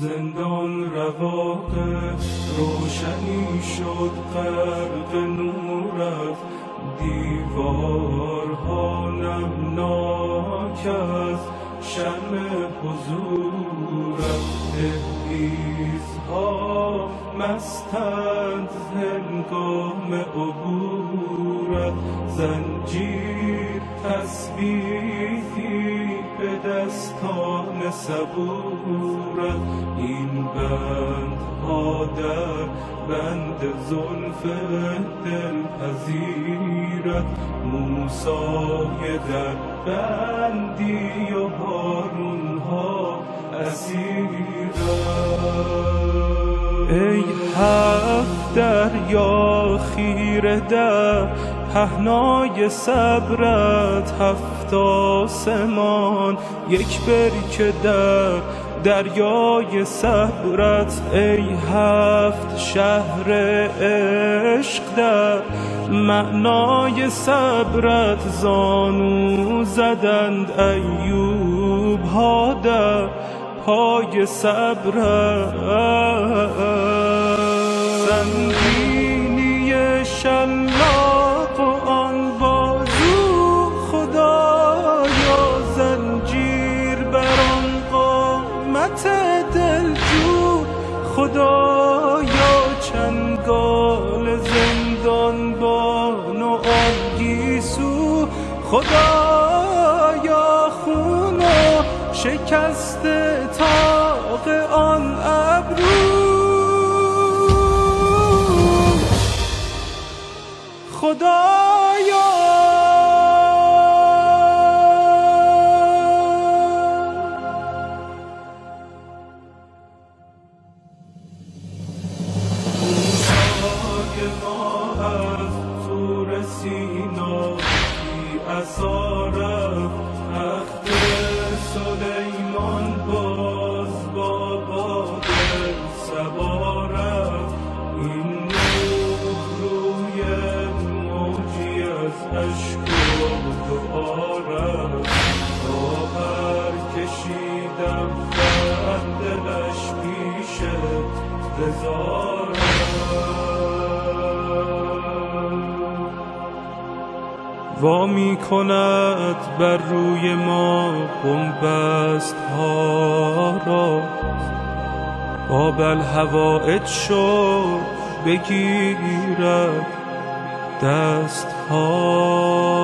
زندان رواقه روشنی شد غرق نورت. دیوارها نمناک از شم حضورت. دهلیزها مستند هنگام عبورت. زنجیر تسبیحی صبورت این بندها در بند زلف دلپذیرت موسای در بندی و هارونها اسیرت ای هفت دریا خیره در پهنای صبرت هفت آسمان. یک برکه در دریای صبرت ای هفت شهر عشق در معنای صبرت زانو زدند ایوب ها در پای صبرت سنگینی شلاق و آن بازو خدایا زنجیر بر آن قامت دلجو. خدایا چنگال زندانبان و آن گیسو و شکست طاق آن ابرو. خدایا. ما از طور سینا بی وا می کند بر روی ما بنبست ها را. آب الهوائج شد بگیرد دست ها.